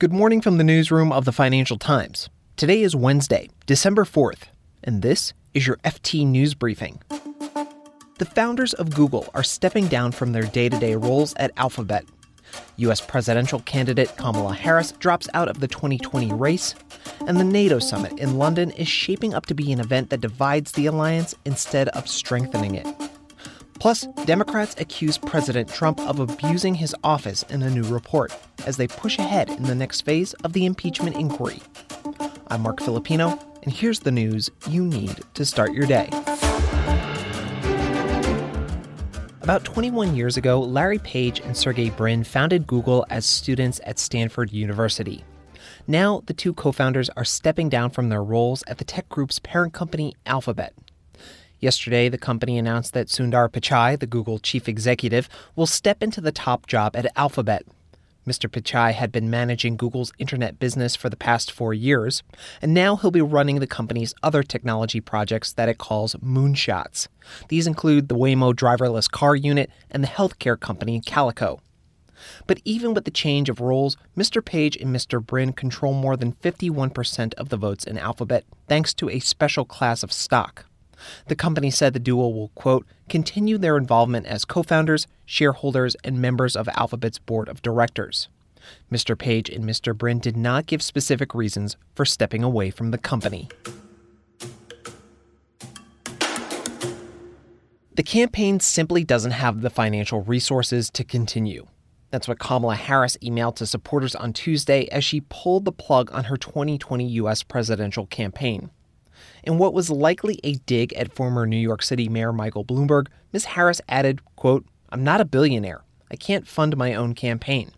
Good morning from the newsroom of the Financial Times. Today is Wednesday, December 4th, and this is your FT News Briefing. The founders of Google are stepping down from their day to day roles at Alphabet. U.S. presidential candidate Kamala Harris drops out of the 2020 race, and the NATO summit in London is shaping up to be an event that divides the alliance instead of strengthening it. Plus, Democrats accuse President Trump of abusing his office in a new report as they push ahead in the next phase of the impeachment inquiry. I'm Marc Filippino, and here's the news you need to start your day. About 21 years ago, Larry Page and Sergey Brin founded Google as students at Stanford University. Now, the two co founders are stepping down from their roles at the tech group's parent company, Alphabet. Yesterday, the company announced that Sundar Pichai, the Google chief executive, will step into the top job at Alphabet. Mr. Pichai had been managing Google's internet business for the past four years, and now he'll be running the company's other technology projects that it calls moonshots. These include the Waymo driverless car unit and the healthcare company Calico. But even with the change of roles, Mr. Page and Mr. Brin control more than 51% of the votes in Alphabet, thanks to a special class of stock. The company said the duo will, quote, continue their involvement as co founders, shareholders, and members of Alphabet's board of directors. Mr. Page and Mr. Brin did not give specific reasons for stepping away from the company. The campaign simply doesn't have the financial resources to continue. That's what Kamala Harris emailed to supporters on Tuesday as she pulled the plug on her 2020 U.S. presidential campaign. In what was likely a dig at former New York City Mayor Michael Bloomberg, Ms. Harris added, quote, I'm not a billionaire. I can't fund my own campaign.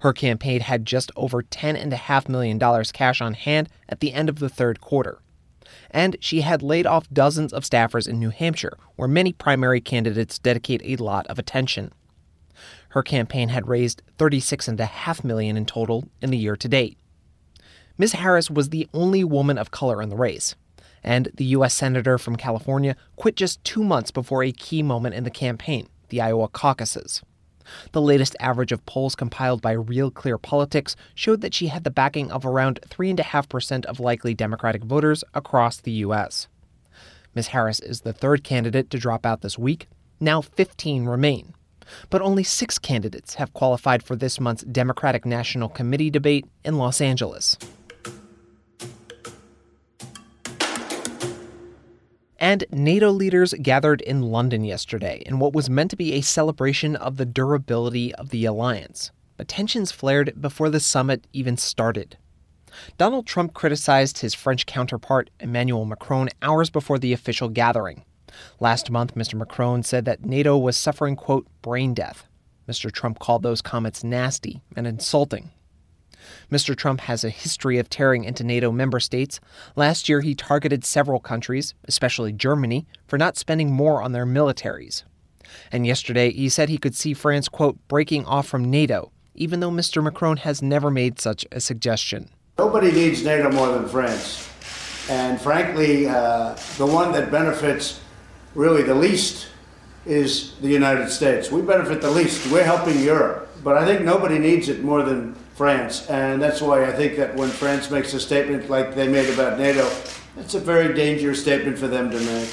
Her campaign had just over $10.5 million cash on hand at the end of the third quarter. And she had laid off dozens of staffers in New Hampshire, where many primary candidates dedicate a lot of attention. Her campaign had raised 36.5 million in total in the year to date. Ms. Harris was the only woman of color in the race, and the U.S. Senator from California quit just two months before a key moment in the campaign, the Iowa caucuses. The latest average of polls compiled by Real Clear Politics showed that she had the backing of around 3.5% of likely Democratic voters across the U.S. Ms. Harris is the third candidate to drop out this week. Now 15 remain. But only six candidates have qualified for this month's Democratic National Committee debate in Los Angeles. And NATO leaders gathered in London yesterday in what was meant to be a celebration of the durability of the alliance. But tensions flared before the summit even started. Donald Trump criticized his French counterpart, Emmanuel Macron, hours before the official gathering. Last month, Mr. Macron said that NATO was suffering, quote, brain death. Mr. Trump called those comments nasty and insulting. Mr. Trump has a history of tearing into NATO member states. Last year, he targeted several countries, especially Germany, for not spending more on their militaries. And yesterday, he said he could see France, quote, breaking off from NATO, even though Mr. Macron has never made such a suggestion. Nobody needs NATO more than France. And frankly, uh, the one that benefits really the least is the United States. We benefit the least. We're helping Europe. But I think nobody needs it more than France. And that's why I think that when France makes a statement like they made about NATO, it's a very dangerous statement for them to make.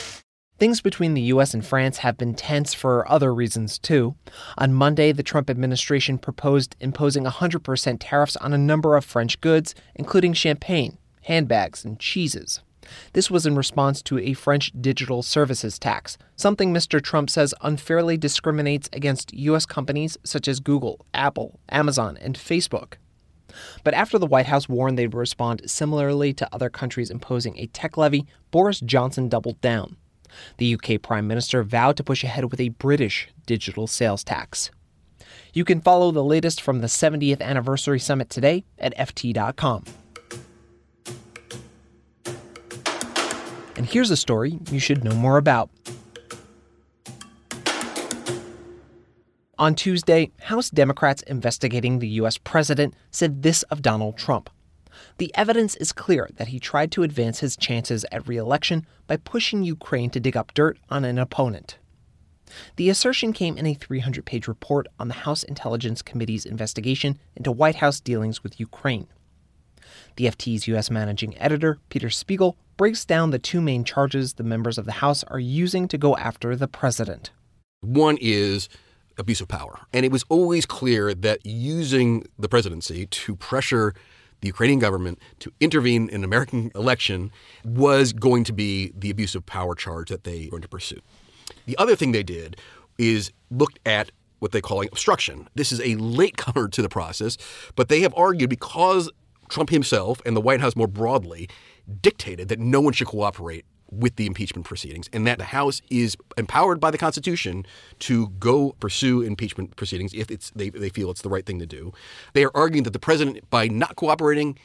Things between the U.S. and France have been tense for other reasons, too. On Monday, the Trump administration proposed imposing 100% tariffs on a number of French goods, including champagne, handbags, and cheeses. This was in response to a French digital services tax, something Mr. Trump says unfairly discriminates against U.S. companies such as Google, Apple, Amazon, and Facebook. But after the White House warned they'd respond similarly to other countries imposing a tech levy, Boris Johnson doubled down. The UK Prime Minister vowed to push ahead with a British digital sales tax. You can follow the latest from the 70th anniversary summit today at FT.com. And here's a story you should know more about. On Tuesday, House Democrats investigating the U.S. president said this of Donald Trump. The evidence is clear that he tried to advance his chances at re election by pushing Ukraine to dig up dirt on an opponent. The assertion came in a 300 page report on the House Intelligence Committee's investigation into White House dealings with Ukraine. The FT's U.S. managing editor, Peter Spiegel, breaks down the two main charges the members of the House are using to go after the president. One is abuse of power. And it was always clear that using the presidency to pressure the Ukrainian government to intervene in an American election was going to be the abuse of power charge that they were going to pursue. The other thing they did is looked at what they're calling obstruction. This is a latecomer to the process, but they have argued because Trump himself and the White House more broadly dictated that no one should cooperate with the impeachment proceedings, and that the House is empowered by the Constitution to go pursue impeachment proceedings if it's they, they feel it's the right thing to do. They are arguing that the president, by not cooperating,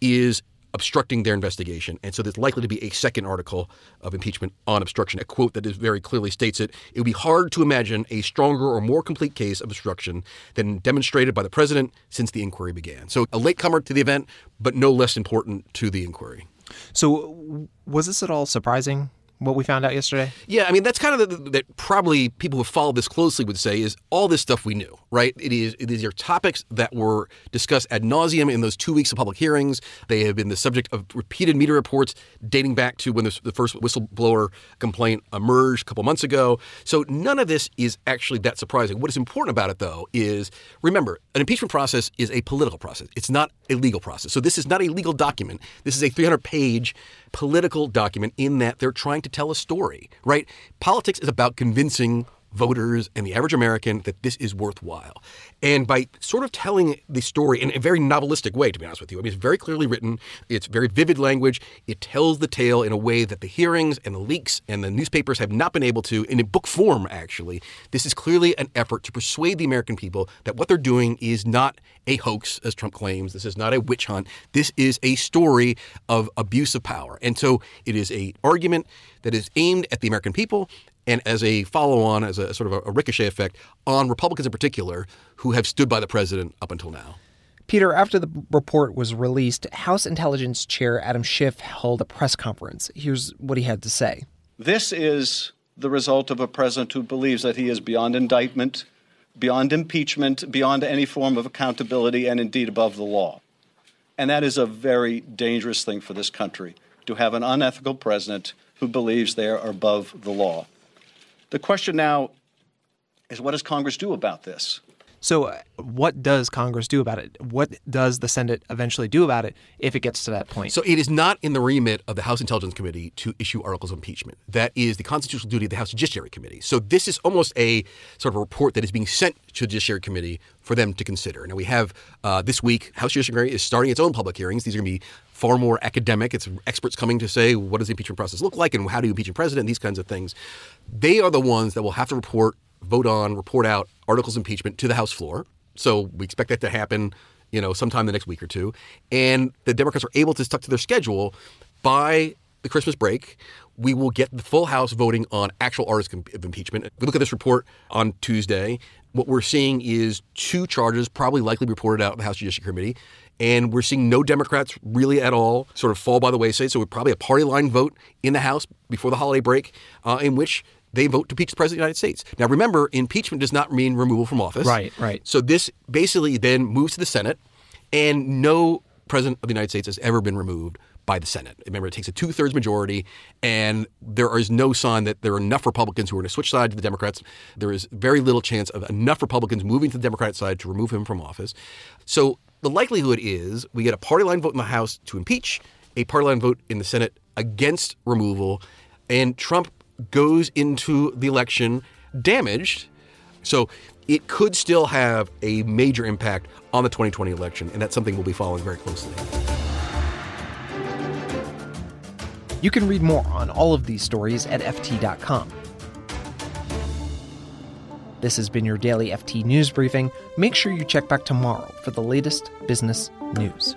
is obstructing their investigation. And so there's likely to be a second article of impeachment on obstruction, a quote that is very clearly states it. It would be hard to imagine a stronger or more complete case of obstruction than demonstrated by the president since the inquiry began. So a latecomer to the event, but no less important to the inquiry. So, was this at all surprising? What we found out yesterday? Yeah, I mean that's kind of the, that probably people who followed this closely would say is all this stuff we knew, right? It is it is your topics that were discussed ad nauseum in those two weeks of public hearings. They have been the subject of repeated media reports dating back to when the, the first whistleblower complaint emerged a couple months ago. So none of this is actually that surprising. What is important about it, though, is remember an impeachment process is a political process. It's not a legal process. So this is not a legal document. This is a 300 page political document in that they're trying to tell a story, right? Politics is about convincing voters and the average American that this is worthwhile. And by sort of telling the story in a very novelistic way, to be honest with you, I mean, it's very clearly written, it's very vivid language, it tells the tale in a way that the hearings and the leaks and the newspapers have not been able to, in a book form, actually. This is clearly an effort to persuade the American people that what they're doing is not a hoax, as Trump claims. This is not a witch hunt. This is a story of abuse of power. And so it is a argument that is aimed at the American people and as a follow on, as a sort of a, ricochet effect on Republicans in particular who have stood by the president up until now. Peter, after the report was released, House Intelligence Chair Adam Schiff held a press conference. Here's what he had to say This is the result of a president who believes that he is beyond indictment, beyond impeachment, beyond any form of accountability, and indeed above the law. And that is a very dangerous thing for this country to have an unethical president who believes they are above the law. The question now is what does Congress do about this? So, uh, what does Congress do about it? What does the Senate eventually do about it if it gets to that point? So, it is not in the remit of the House Intelligence Committee to issue articles of impeachment. That is the constitutional duty of the House Judiciary Committee. So, this is almost a sort of a report that is being sent to the Judiciary Committee for them to consider. Now, we have uh, this week, House Judiciary Committee is starting its own public hearings. These are going to be far more academic. It's experts coming to say what does the impeachment process look like and how do you impeach a president, these kinds of things. They are the ones that will have to report vote on, report out articles of impeachment to the House floor. So we expect that to happen, you know, sometime the next week or two. And the Democrats are able to stuck to their schedule by the Christmas break. We will get the full House voting on actual articles of impeachment. If we look at this report on Tuesday. What we're seeing is two charges probably likely reported out of the House Judiciary Committee. And we're seeing no Democrats really at all sort of fall by the wayside. So we're probably a party line vote in the House before the holiday break, uh, in which they vote to impeach the president of the United States. Now, remember, impeachment does not mean removal from office. Right, right. So this basically then moves to the Senate, and no president of the United States has ever been removed by the Senate. Remember, it takes a two thirds majority, and there is no sign that there are enough Republicans who are going to switch sides to the Democrats. There is very little chance of enough Republicans moving to the Democratic side to remove him from office. So the likelihood is we get a party line vote in the House to impeach, a party line vote in the Senate against removal, and Trump goes into the election damaged. So it could still have a major impact on the 2020 election, and that's something we'll be following very closely. You can read more on all of these stories at FT.com. This has been your daily FT News Briefing. Make sure you check back tomorrow for the latest business news.